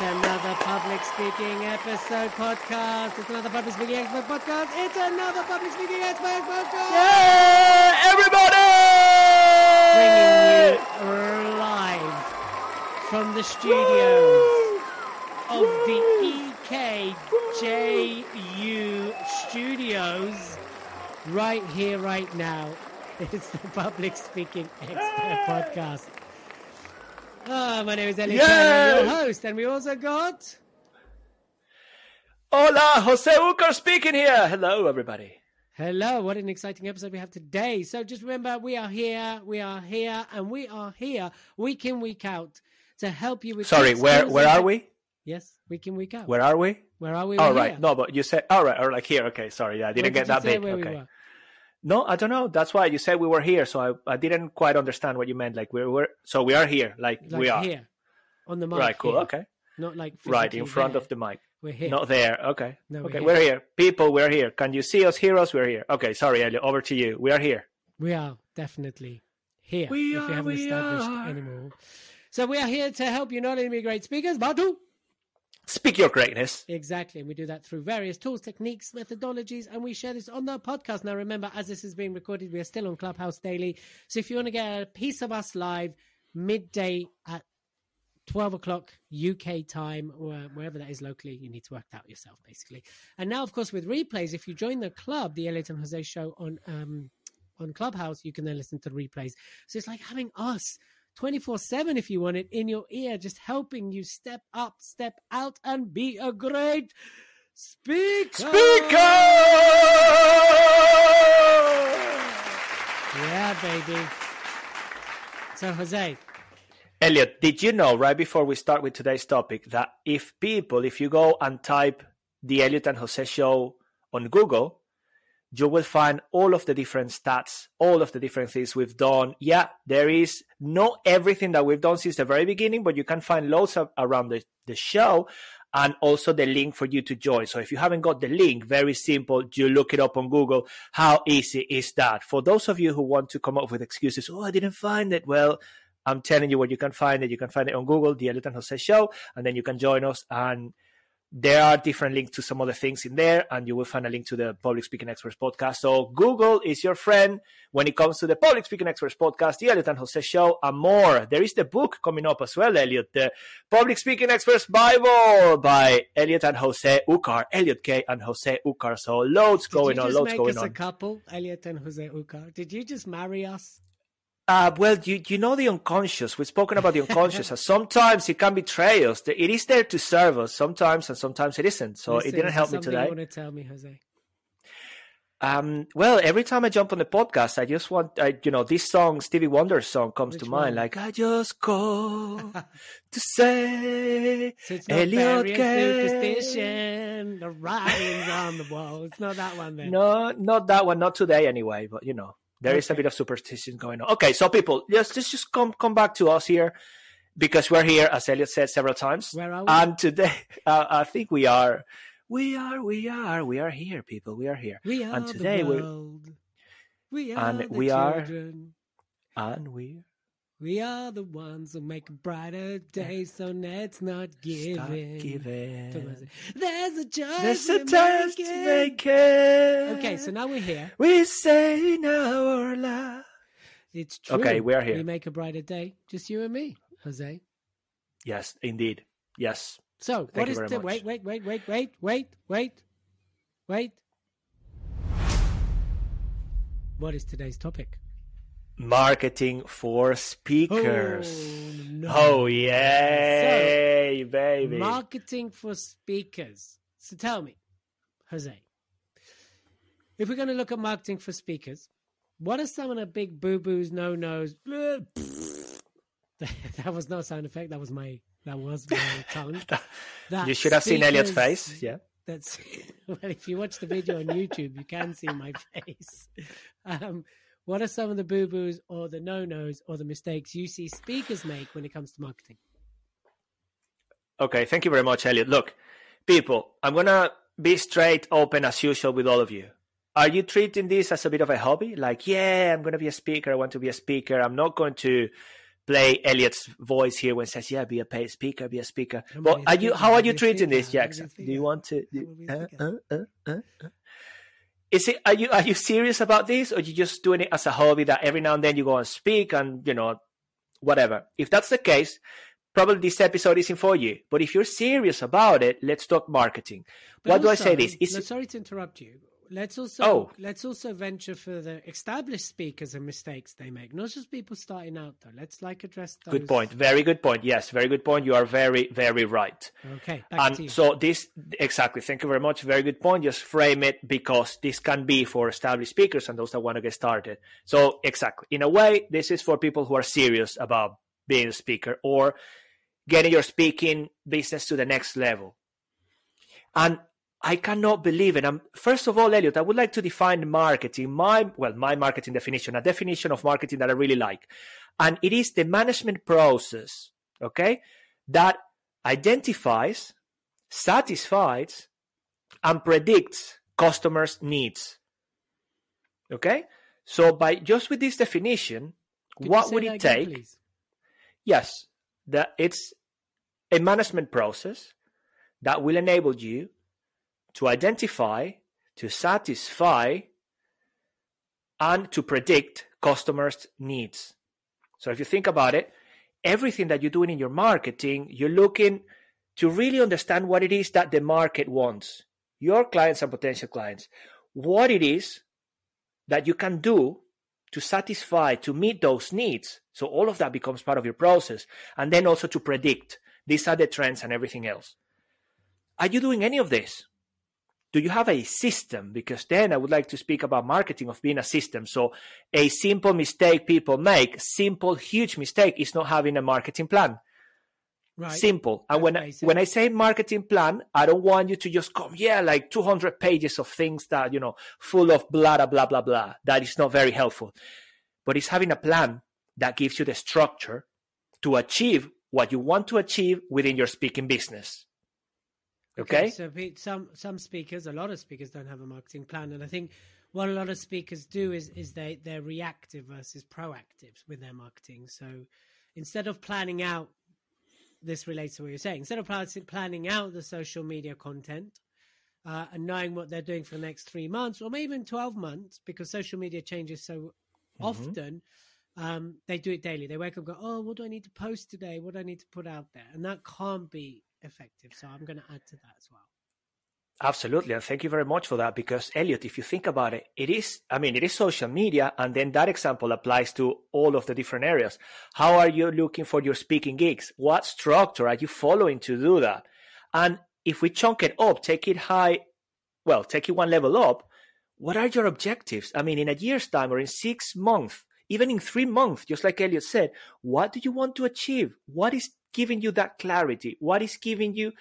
It's another public speaking episode podcast. It's another public speaking expert podcast. It's another public speaking expert podcast. Yeah, everybody! Bringing you live from the studios of the EKJU studios right here, right now. It's the public speaking expert podcast. Ah, my name is Ellie Turner, your host, and we also got. Hola, Jose Ucar speaking here. Hello, everybody. Hello, what an exciting episode we have today. So just remember, we are here, we are here, and we are here week in, week out to help you with. Sorry, where where are we? Yes, week in, week out. Where are we? Where are we? Oh, right. here. No, but you said, all right, or like here. Okay, sorry. Yeah, I didn't get that big. we Okay. were? No, I don't know. That's why you said we were here. So I, I didn't quite understand what you meant. Like, we were, so we are here. Like, Like we are. here, on the mic. Right, cool. here. Okay. Not like Right, in front there. of the mic. We're here. Not there. Okay. No, we're okay, here. we're here. People, we're here. Can you see us, heroes? We're here. Okay, sorry, Elliot. Over to you. We are here. We are definitely here. We if are, you haven't we established are. anymore. So we are here to help you not only be great speakers, but to Speak your greatness. Exactly. And we do that through various tools, techniques, methodologies, and we share this on the podcast. Now, remember, as this is being recorded, we are still on Clubhouse Daily. So if you want to get a piece of us live midday at 12 o'clock UK time, or wherever that is locally, you need to work that out yourself, basically. And now, of course, with replays, if you join the club, the Elliot and Jose show on, um, on Clubhouse, you can then listen to the replays. So it's like having us 24 7 if you want it in your ear, just helping you step up, step out, and be a great speaker. Speaker! Yeah, baby. So, Jose, Elliot, did you know right before we start with today's topic that if people, if you go and type the Elliot and Jose show on Google, you will find all of the different stats, all of the different things we've done. Yeah, there is not everything that we've done since the very beginning, but you can find loads of, around the, the show and also the link for you to join. So if you haven't got the link, very simple, you look it up on Google. How easy is that? For those of you who want to come up with excuses, oh, I didn't find it. Well, I'm telling you where you can find it. You can find it on Google, the Elliot Jose Show, and then you can join us. And there are different links to some other things in there, and you will find a link to the Public Speaking Experts podcast. So Google is your friend when it comes to the Public Speaking Experts podcast, the Elliot and Jose Show, and more. There is the book coming up as well, Elliot, the Public Speaking Experts Bible by Elliot and Jose Ucar, Elliot Kay and Jose Ucar. So loads did going on, just loads make going us a couple, Elliot and Jose Ucar? Did you just marry us? Uh, well, you, you know the unconscious. We've spoken about the unconscious. and sometimes it can betray us. It is there to serve us sometimes, and sometimes it isn't. So Listen, it didn't help me today. You want to tell me, Jose? Um, well, every time I jump on the podcast, I just want, I, you know, this song, Stevie Wonder's song, comes Which to mind. one? Like, I just call to say, So it's not Elliot superstition, the writings on the wall. It's not that one then. No, not that one, not today anyway. But you know, there is a bit of superstition going on. Okay, so people, just just just come come back to us here because we're here, as Elliot said several times. Where are we? And today, uh, I think we are, we are, we are, we are here, people. We are here, we are and today the we world. We are and the we are- children. and we We are the ones who make a brighter day, so let's not give start in. giving. There's a choice. There's a to chance make to make it. Okay, so now we're here. we say now or la. It's true. Okay, we are here. We make a brighter day, just you and me, Jose. Yes, indeed. Yes. So, Thank what is the wait, wait, wait, wait, wait, wait, wait, wait. What is today's topic? Marketing for speakers. Oh, no. Oh, yay, baby. Marketing for speakers. So tell me, Jose, if we're going to look at marketing for speakers, what are some of the big boo boos, no nos that was not a sound effect. That was my that was my tongue. That you should have seen Elliot's face. Yeah. That's well. If you watch the video on YouTube, you can see my face. Um, what are some of the boo boos or the no nos or the mistakes you see speakers make when it comes to marketing? Okay, thank you very much, Elliot. Look, people, I'm gonna be straight open as usual with all of you. Are you treating this as a bit of a hobby? Like, yeah, I'm gonna be a speaker. I want to be a speaker. I'm not going to play Elliot's voice here when it says, "Yeah, be a paid speaker, be a speaker." But are you? How are you treating this, Jackson? Do you want to? Do, uh, uh, uh, uh, uh, is it? Are you? Are you serious about this, or are you just doing it as a hobby that every now and then you go and speak and you know, whatever? If that's the case, probably this episode isn't for you. But if you're serious about it, let's talk marketing. But Why also, do I say this? Is, sorry to interrupt you. Let's also Oh. let's also venture for the established speakers and mistakes they make, not just people starting out though. Let's like address those. good point. Very good point. Yes, very good point. You are very, very right. Okay, back to you. And so this exactly. Thank you very much. Very good point. Just frame it because this can be for established speakers and those that want to get started. So exactly. In a way, this is for people who are serious about being a speaker or getting your speaking business to the next level. And I cannot believe it. Um, first of all, Elliot, I would like to define marketing. My well, my marketing definition, a definition of marketing that I really like, and it is the management process. Okay, that identifies, satisfies, and predicts customers' needs. Okay, so by just with this definition, Could what would it again, take? please? Yes, that it's a management process that will enable you to identify, to satisfy, and to predict customers' needs. So if you think about it, everything that you're doing in your marketing, you're looking to really understand what it is that the market wants, your clients and potential clients, what it is that you can do to satisfy, to meet those needs. So all of that becomes part of your process. And then also to predict these are the trends and everything else. Are you doing any of this? Do you have a system? Because then I would like to speak about marketing of being a system. So a simple mistake people make, simple, huge mistake is not having a marketing plan. Right. Simple. And when basic. when I say marketing plan, I don't want you to just come, yeah, like 200 pages of things that, you know, full of blah, blah, blah, blah. That is not very helpful. But it's having a plan that gives you the structure to achieve what you want to achieve within your speaking business. Okay? So some some speakers, a lot of speakers don't have a marketing plan, and I think what a lot of speakers do is is they they're reactive versus proactive with their marketing. So instead of planning out, this relates to what you're saying. Instead of plan- planning out the social media content uh, and knowing what they're doing for the next three months or maybe even twelve months, because social media changes so often. Um, they do it daily. They wake up, and go, "Oh, what do I need to post today? What do I need to put out there?" And that can't be effective. So I'm going to add to that as well. Absolutely. And thank you very much for that. Because Elliot, if you think about it, it is, I mean, it is social media. And then that example applies to all of the different areas. How are you looking for your speaking gigs? What structure are you following to do that? And if we chunk it up, take it high, well, take it one level up. What are your objectives? I mean, in a year's time or in six months, even in three months, just like Elliot said, what do you want to achieve? What is giving you that clarity? What is giving you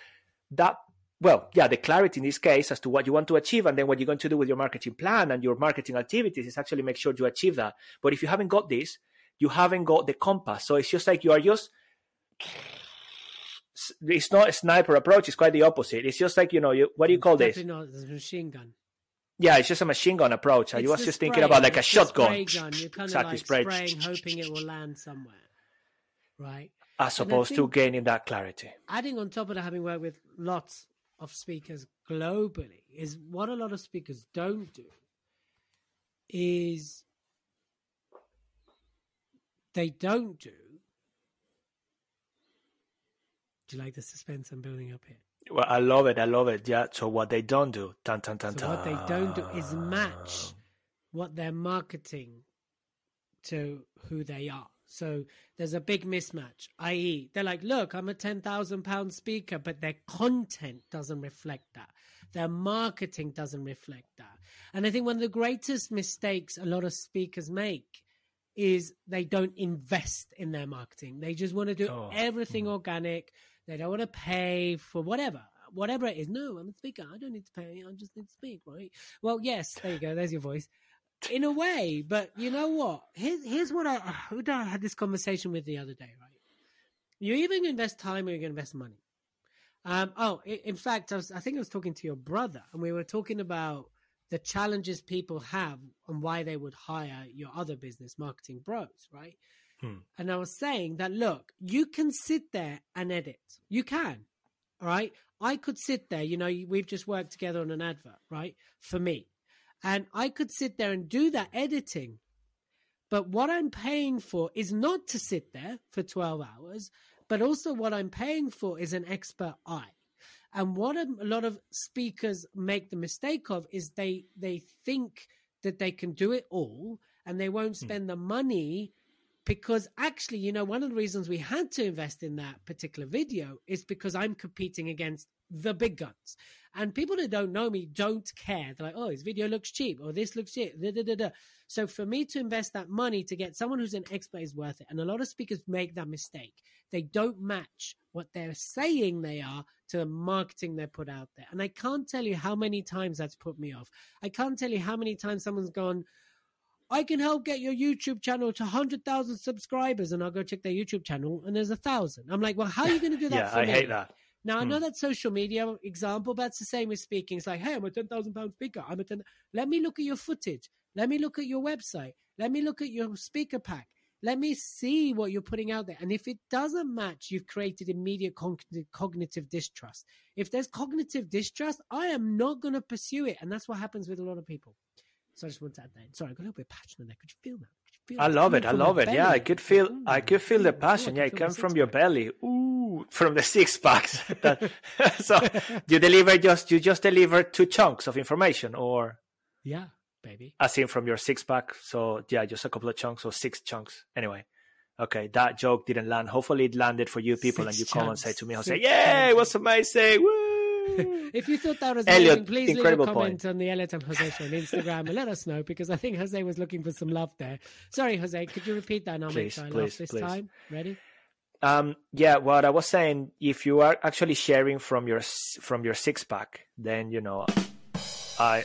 that well, yeah, the clarity in this case as to what you want to achieve and then what you're going to do with your marketing plan and your marketing activities is actually make sure you achieve that. But if you haven't got this, you haven't got the compass. So it's just like you are just it's not a sniper approach, it's quite the opposite. It's just like, you know, you, what do you call this? Machine gun. Yeah, it's just a machine gun approach. I was just thinking about like a shotgun. Spray gun. You're kind of Exactly, like spray. spraying, hoping it will land somewhere, right? As And opposed to gaining that clarity. Adding on top of that, having worked with lots of speakers globally, is what a lot of speakers don't do is they don't do. Do you like the suspense I'm building up here? Well, I love it. I love it. Yeah. So what they don't do, tan tan tan So what they don't do is match what they're marketing to who they are. So there's a big mismatch, i.e., they're like, look, I'm a £10,000 speaker, but their content doesn't reflect that. Their marketing doesn't reflect that. And I think one of the greatest mistakes a lot of speakers make is they don't invest in their marketing. They just want to do Oh, everything mm. organic. They don't want to pay for whatever, whatever it is. No, I'm a speaker. I don't need to pay. I just need to speak, right? Well, yes, there you go. There's your voice. In a way, but you know what? Here's here's what I I had this conversation with the other day, right? you even invest time or you're gonna invest money. Um, oh, in fact, I, was, I think I was talking to your brother, and we were talking about the challenges people have and why they would hire your other business, Marketing Bros, right? Hmm. And I was saying that look, you can sit there and edit. You can, all right? I could sit there, you know, we've just worked together on an advert, right? For me. And I could sit there and do that editing. But what I'm paying for is not to sit there for 12 hours, but also what I'm paying for is an expert eye. And what a, a lot of speakers make the mistake of is they they think that they can do it all and they won't hmm. spend the money because actually, you know, one of the reasons we had to invest in that particular video is because I'm competing against the big guns. And people that don't know me don't care. They're like, oh, his video looks cheap or this looks cheap. Da, da, da, da. So for me to invest that money to get someone who's an expert is worth it. And a lot of speakers make that mistake. They don't match what they're saying they are to the marketing they put out there. And I can't tell you how many times that's put me off. I can't tell you how many times someone's gone, I can help get your YouTube channel to 100,000 subscribers. And I'll go check their YouTube channel and there's a thousand. I'm like, well, how are you going to do that yeah, I me? hate that. Now I Hmm. know that social media example, but it's the same with speaking. It's like, hey, I'm a ten thousand pound speaker. I'm a ten. Let me look at your footage. Let me look at your website. Let me look at your speaker pack. Let me see what you're putting out there. And if it doesn't match, you've created immediate cognitive, cognitive distrust. If there's cognitive distrust, I am not going to pursue it, and that's what happens with a lot of people. So I just want to add that. in. Sorry, I got a little bit passionate there. Could you feel that? Could you feel I love it. I love it. Yeah, I could feel. I could feel the passion. Yeah, it comes from your belly. Ooh, from the six packs. That- so you deliver just you just deliver two chunks of information, or Yeah, baby. as in from your six pack. So yeah, just a couple of chunks or six chunks. Anyway, okay, that joke didn't land. Hopefully, it landed for you people, and you Six come and say to me, Jose, Six "Yeah, it chunks. was amazing." Woo! If you thought that was Elliot, amazing, please leave a comment point. on the Elliot and Jose show on Instagram and let us know because I think Jose was looking for some love there. Sorry, Jose, could you repeat that and I'll make Please, sure I please, laugh this please. time? Ready? Um, yeah, what I was saying, if you are actually sharing from your from your six pack, then you know, I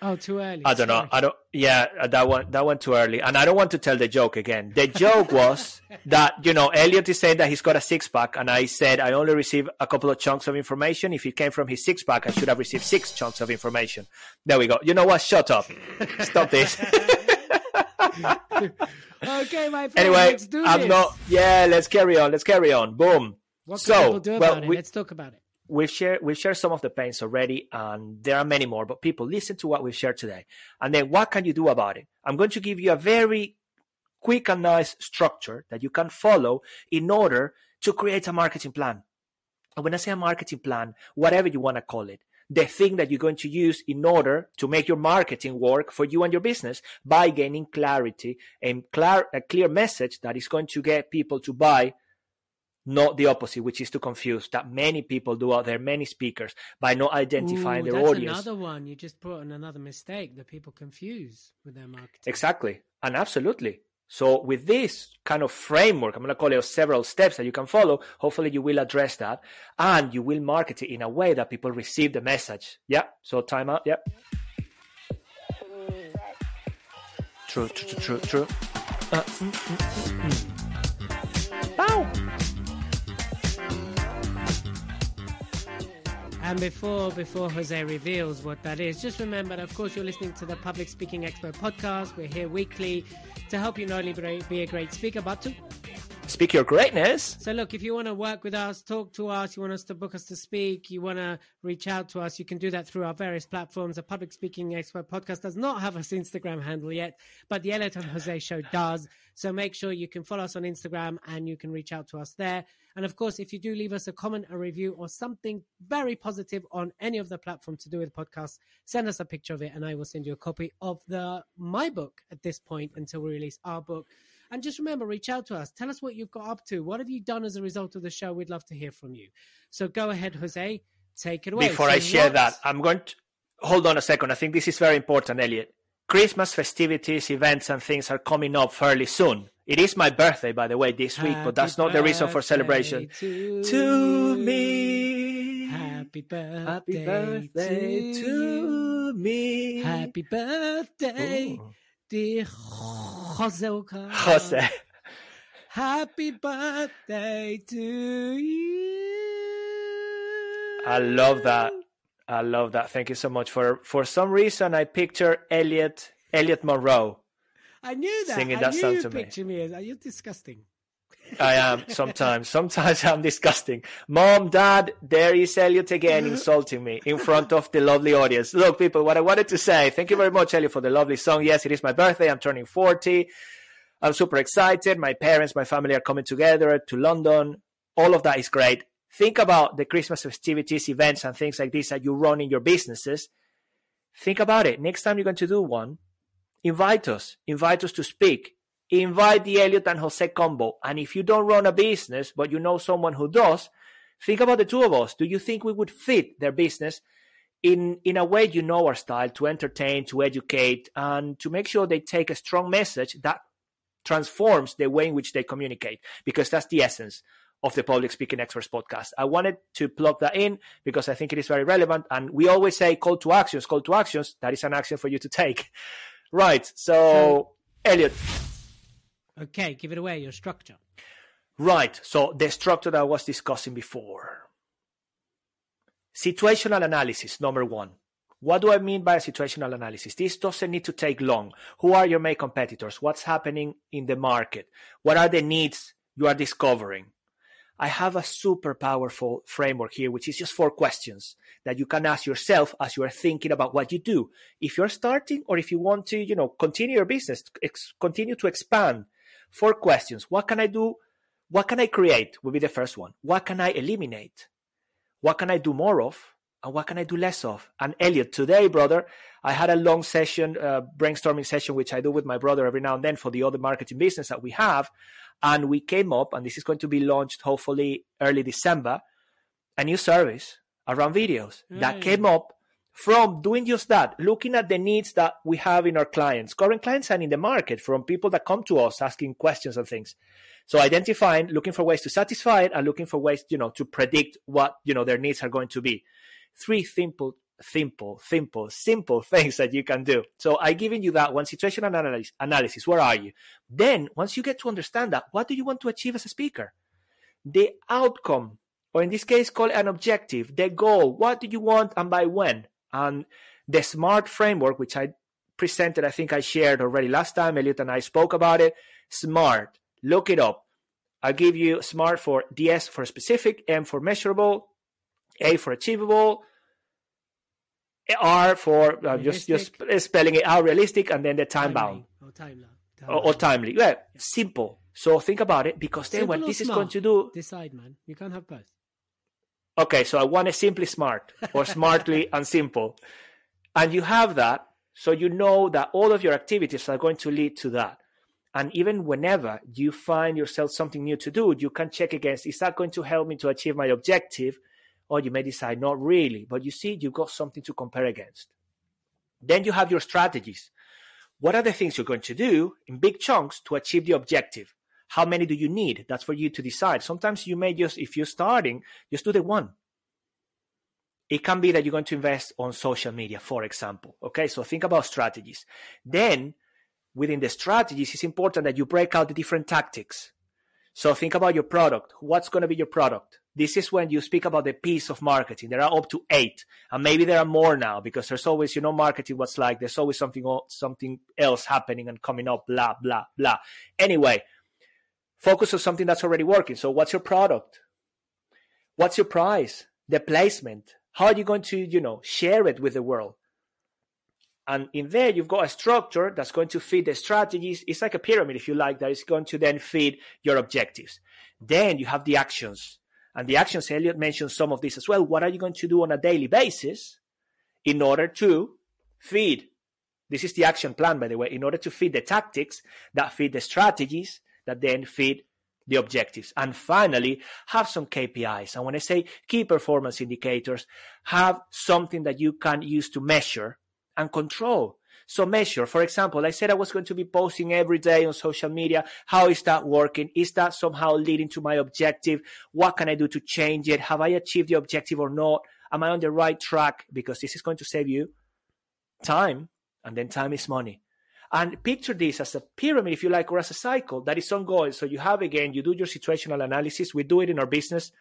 Oh, too early. I don't know. I don't. Yeah, that one that went too early, and I don't want to tell the joke again. The joke was that you know Elliot is saying that he's got a six pack, and I said I only receive a couple of chunks of information. If it came from his six pack, I should have received six chunks of information. There we go. You know what? Shut up. Stop this. Okay, my friend, anyway, let's do I'm this. not. Yeah, let's carry on. Let's carry on. Boom. What so, people do well, about it? we- Let's talk about it. we've shared we've shared some of the pains already and there are many more but people listen to what we've shared today and then what can you do about it i'm going to give you a very quick and nice structure that you can follow in order to create a marketing plan and when i say a marketing plan whatever you want to call it the thing that you're going to use in order to make your marketing work for you and your business by gaining clarity and clar- a clear message that is going to get people to buy not the opposite, which is to confuse that many people do out there, many speakers, by not identifying Ooh, their that's audience. another one. You just brought in another mistake that people confuse with their marketing. Exactly. And absolutely. So with this kind of framework, I'm going to call it several steps that you can follow. Hopefully you will address that and you will market it in a way that people receive the message. Yeah. So time out. Yep. True, true, true, true. Uh, mm, mm, mm, And before before Jose reveals what that is, just remember, that, of course, you're listening to the Public Speaking Expert podcast. We're here weekly to help you not only be be a great speaker, but to Speak your greatness. So, look, if you want to work with us, talk to us, you want us to book us to speak, you want to reach out to us, you can do that through our various platforms. The Public Speaking Expert podcast does not have us Instagram handle yet, but the Elliot and Jose show does. So make sure you can follow us on Instagram and you can reach out to us there. And of course, if you do leave us a comment, a review, or something very positive on any of the platforms to do with the podcast, send us a picture of it and I will send you a copy of the my book at this point until we release our book. And just remember, reach out to us. Tell us what you've got up to. What have you done as a result of the show? We'd love to hear from you. So go ahead, Jose. Take it away. Before So I share what- that, I'm going to hold on a second. I think this is very important, Elliot. Christmas festivities, events, and things are coming up fairly soon. It is my birthday, by the way, this week, but that's not the reason for celebration. To, To me. Happy birthday, Happy birthday to, to me. Happy birthday, Ooh. dear Jose. Ucar. Jose. Happy birthday to you. I love that. I love that. Thank you so much. For for some reason, I picture Elliot Elliot Monroe. I knew that. Singing I that song you to me. me as. You're disgusting. I am sometimes. Sometimes I'm disgusting. Mom, Dad, there is Elliot again insulting me in front of the lovely audience. Look, people, what I wanted to say, thank you very much, Elliot, for the lovely song. Yes, it is my birthday. I'm turning 40. I'm super excited. My parents, my family are coming together to London. All of that is great. Think about the Christmas festivities, events, and things like this that you run in your businesses. Think about it. Next time you're going to do one, invite us. Invite us to speak. Invite the Elliot and Jose combo. And if you don't run a business, but you know someone who does, think about the two of us. Do you think we would fit their business in, in a way you know our style to entertain, to educate, and to make sure they take a strong message that transforms the way in which they communicate? Because that's the essence of the Public Speaking Experts podcast. I wanted to plug that in because I think it is very relevant. And we always say call to actions, call to actions. That is an action for you to take. Right. So, Elliot, Okay, give it away. Your structure. right. So, the structure that I was discussing before situational analysis, number one. What do I mean by a situational analysis? This doesn't need to take long. Who are your main competitors? What's happening in the market? What are the needs you are discovering? I have a super powerful framework here, which is just four questions that you can ask yourself as you are thinking about what you do. If you're starting or if you want to, you know, continue your business, ex- continue to expand. Four questions. What can I do? What can I create? Will be the first one. What can I eliminate? What can I do more of? And what can I do less of? And Elliot, today, brother, I had a long session, uh, brainstorming session, which I do with my brother every now and then for the other marketing business that we have. And we came up, and this is going to be launched hopefully early December, a new service around videos that came up from doing just that, looking at the needs that we have in our clients, current clients and in the market, from people that come to us asking questions and things. So identifying, looking for ways to satisfy it and looking for ways, you know, to predict what, you know, their needs are going to be. Three simple, simple, simple, simple things that you can do. So I given you that one situation analysis, analysis. Where are you? Then once you get to understand that, what do you want to achieve as a speaker? The outcome, or in this case, call an objective, the goal. What do you want and by when? And the SMART framework, which I presented, I think I shared already last time. Elliot and I spoke about it. SMART. Look it up. I'll give you SMART for DS for specific, M for measurable, A for achievable, R for uh, just just spelling it out realistic, and then the time bound Or time or, or timely. Yeah, simple. So think about it because then Simple what this is going to do. Decide, man. You can't have both. Okay, so I want it simply smart or smartly and simple. And you have that, so you know that all of your activities are going to lead to that. And even whenever you find yourself something new to do, you can check against is that going to help me to achieve my objective? Or you may decide not really, but you see, you've got something to compare against. Then you have your strategies. What are the things you're going to do in big chunks to achieve the objective? How many do you need? That's for you to decide. Sometimes you may just, if you're starting, just do the one. It can be that you're going to invest on social media, for example. Okay, so think about strategies. Then, within the strategies, it's important that you break out the different tactics. So think about your product. What's going to be your product? This is when you speak about the Ps of marketing. There are up to eight, and maybe there are more now because there's always, you know, marketing. What's like? There's always something, something else happening and coming up. Blah blah blah. Anyway, focus on something that's already working. So, what's your product? What's your price? The placement. How are you going to, you know, share it with the world? And in there, you've got a structure that's going to feed the strategies. It's like a pyramid, if you like, that is going to then feed your objectives. Then you have the actions. And the actions, Elliot mentioned some of this as well. What are you going to do on a daily basis in order to feed? This is the action plan, by the way, in order to feed the tactics that feed the strategies that then feed the objectives. And finally, have some KPIs. And when I say key performance indicators, have something that you can use to measure and control. So measure. For example, I said I was going to be posting every day on social media. How is that working? Is that somehow leading to my objective? What can I do to change it? Have I achieved the objective or not? Am I on the right track? Because this is going to save you time, and then time is money. And picture this as a pyramid, if you like, or as a cycle that is ongoing. So you have again, you do your situational analysis. We do it in our business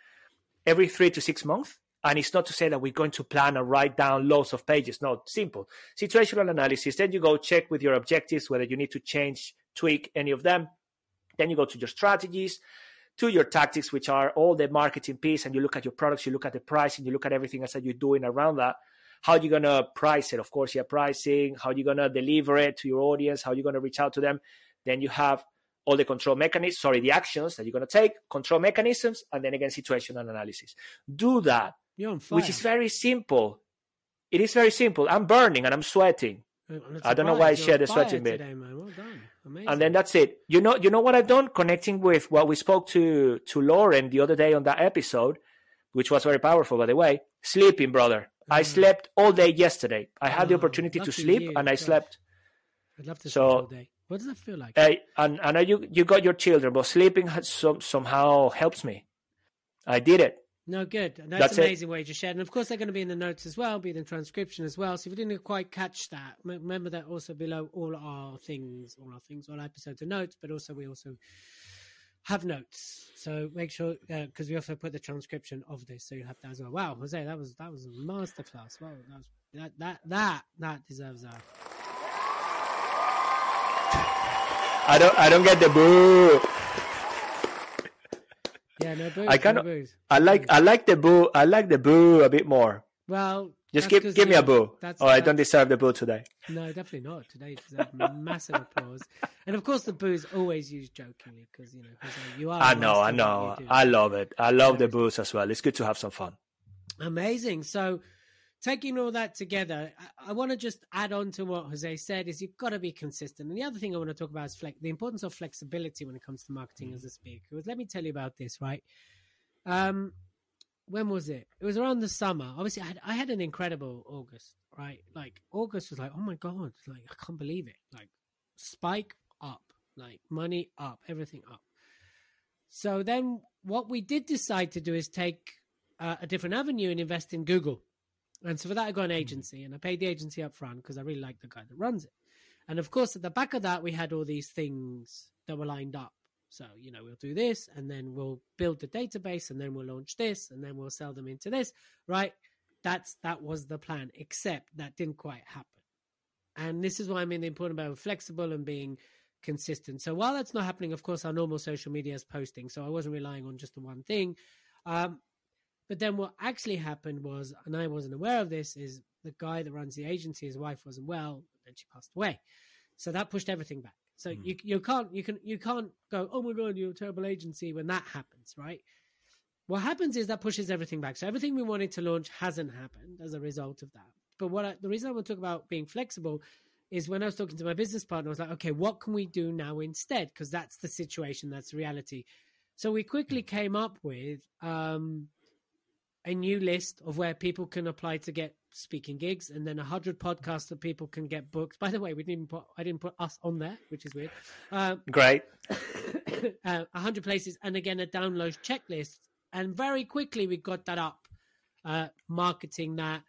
every three to six months. And it's not to say that we're going to plan and write down loads of pages. No, simple. Situational analysis. Then you go check with your objectives whether you need to change, tweak any of them. Then you go to your strategies, to your tactics, which are all the marketing Ps. And you look at your products, you look at the pricing, you look at everything else that you're doing around that how are you going to price it of course you're pricing how are you going to deliver it to your audience how are you going to reach out to them then you have all the control mechanisms sorry the actions that you're going to take control mechanisms and then again situational analysis do that which is very simple it is very simple i'm burning and i'm sweating I don't know why I shared the sweating bit. Well done. Amazing. and then that's it. You know, you know what I've done? Connecting with what we spoke to to Lauren the other day on that episode, which was very powerful, by the way. Sleeping, brother. I mm. slept all day yesterday. I had oh, the opportunity to sleep, you. and I slept. I'd love to so, sleep all day. What does that feel like? I, and I know you you got your children, but sleeping has some, somehow helps me. I did it. No, good. That's, That's amazing it. way to share. And of course, they're going to be in the notes as well, be in the transcription as well. So if you didn't quite catch that, remember that also below all our things, all our things, all episodes are notes, but also we also have notes. So make sure because uh, we also put the transcription of this, so you have that as well. Wow, Jose, that was that was a masterclass. Wow, that was, that that that that deserves a. I don't I don't get the boo. Yeah, no boo. I kind of. No I like I like the boo. I like the boo a bit more. Well, just give give me a boo. That's, oh, I don't deserve the boo today. No, definitely not. Today you deserve massive applause. And of course, the boo is always used jokingly because you know uh, you are. I know, I know. I love it. I love the boos as well. It's good to have some fun. Amazing. So, taking all that together, I, I want to just add on to what Jose said: is you've got to be consistent. And the other thing I want to talk about is flex- the importance of flexibility when it comes to marketing mm. as a speaker. Because let me tell you about this, right? Um, when was it? It was around the summer. Obviously, I had, I had an incredible August, right? Like August was like, oh my god, like I can't believe it. Like spike up, like money up, everything up. So then, what we did decide to do is take uh, a different avenue and invest in Google. And so for that, I got an agency, and I paid the agency up front because I really like the guy that runs it. And of course, at the back of that, we had all these things that were lined up. So, you know, we'll do this and then we'll build the database and then we'll launch this and then we'll sell them into this, right? That's that was the plan, except that didn't quite happen. And this is why I mean the important about flexible and being consistent. So while that's not happening, of course, our normal social media is posting. So I wasn't relying on just the one thing. Um, but then what actually happened was, and I wasn't aware of this, is the guy that runs the agency, his wife wasn't well, and she passed away. So that pushed everything back. So mm. you you can't you can you can't go oh my god you're a terrible agency when that happens right. What happens is that pushes everything back. So everything we wanted to launch hasn't happened as a result of that. But what I, the reason I want to talk about being flexible is when I was talking to my business partner, I was like, okay, what can we do now instead? Because that's the situation, that's reality. So we quickly mm. came up with um, a new list of where people can apply to get speaking gigs, and then a hundred podcasts that people can get booked. By the way, we didn't put I didn't put us on there, which is weird. Um, Great. Uh, a hundred places, and again a download checklist, and very quickly we got that up, uh, marketing that.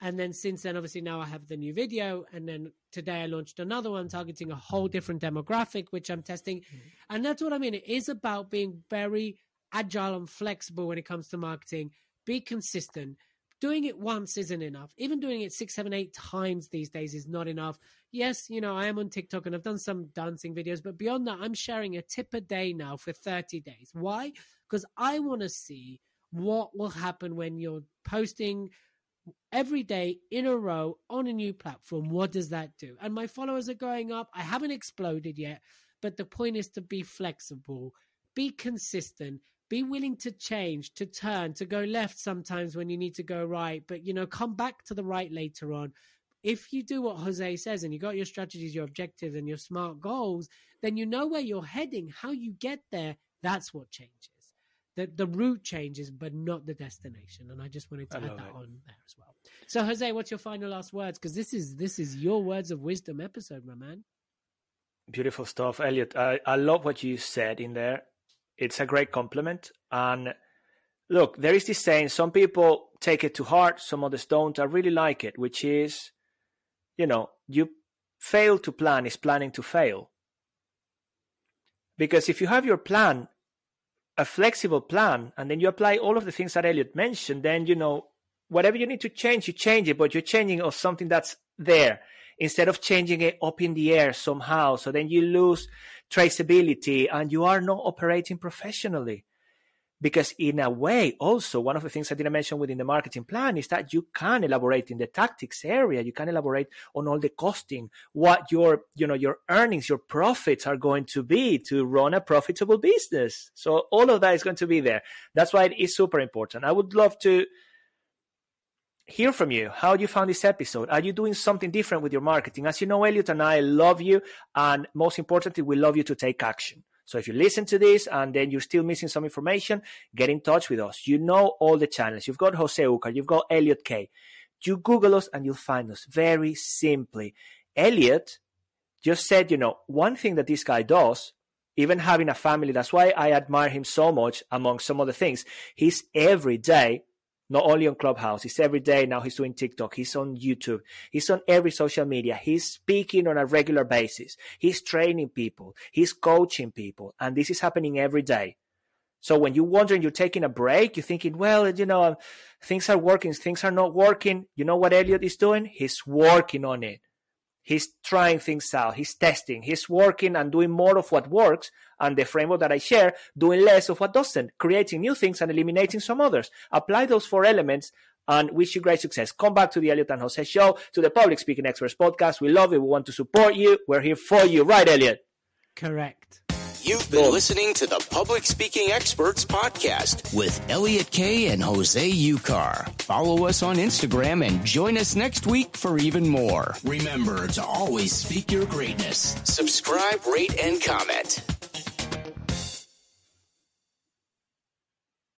And then since then, obviously now I have the new video, and then today I launched another one targeting a whole different demographic, which I'm testing, mm-hmm. and that's what I mean. It is about being very agile and flexible when it comes to marketing. Be consistent doing it once isn't enough. Even doing it six, seven, eight times these days is not enough. Yes, you know, I am on TikTok and I've done some dancing videos, but beyond that, I'm sharing a tip a day now for 30 days. Why? Because I want to see what will happen when you're posting every day in a row on a new platform. What does that do? And my followers are going up. I haven't exploded yet, but the point is to be flexible, be consistent, be willing to change, to turn, to go left sometimes when you need to go right, but you know, come back to the right later on. If you do what Jose says and you got your strategies, your objectives, and your smart goals, then you know where you're heading, how you get there. That's what changes. the, the route changes, but not the destination. And I just wanted to I add that it. on there as well. So, Jose, what's your final last words? Because this is this is your words of wisdom episode, my man. Beautiful stuff, Elliot. I, I love what you said in there. It's a great compliment. And look, there is this saying some people take it to heart, some others don't. I really like it, which is, you know, you fail to plan is planning to fail. Because if you have your plan, a flexible plan, and then you apply all of the things that Elliot mentioned, then, you know, whatever you need to change, you change it, but you're changing of something that's there instead of changing it up in the air somehow. So then you lose traceability and you are not operating professionally. Because in a way, also one of the things I didn't mention within the marketing plan is that you can elaborate in the tactics area. You can elaborate on all the costing, what your, you know, your earnings, your profits are going to be to run a profitable business. So all of that is going to be there. That's why it is super important. I would love to hear from you how you found this episode. Are you doing something different with your marketing? As you know, Elliot and I love you. And most importantly, we love you to take action. So if you listen to this and then you're still missing some information, get in touch with us. You know all the channels. You've got Jose Ucar, you've got Elliot Kay. You Google us and you'll find us very simply. Elliot just said, you know, one thing that this guy does, even having a family, that's why I admire him so much, among some other things. He's every day not only on Clubhouse, he's every day now. He's doing TikTok, he's on YouTube, he's on every social media. He's speaking on a regular basis, he's training people, he's coaching people, and this is happening every day. So when you're wondering, you're taking a break, you're thinking, well, you know, things are working, things are not working. You know what Elliot is doing? He's working on it. He's trying things out. He's testing. He's working and doing more of what works. And the framework that I share, doing less of what doesn't, creating new things and eliminating some others. Apply those four elements and wish you great success. Come back to the Elliot and Jose show, to the Public Speaking Experts podcast. We love it. We want to support you. We're here for you. Right, Elliot? Correct. You've been listening to the Public Speaking Experts podcast with Elliot Kay and Jose Ucar. Follow us on Instagram and join us next week for even more. Remember to always speak your greatness. Subscribe, rate, and comment.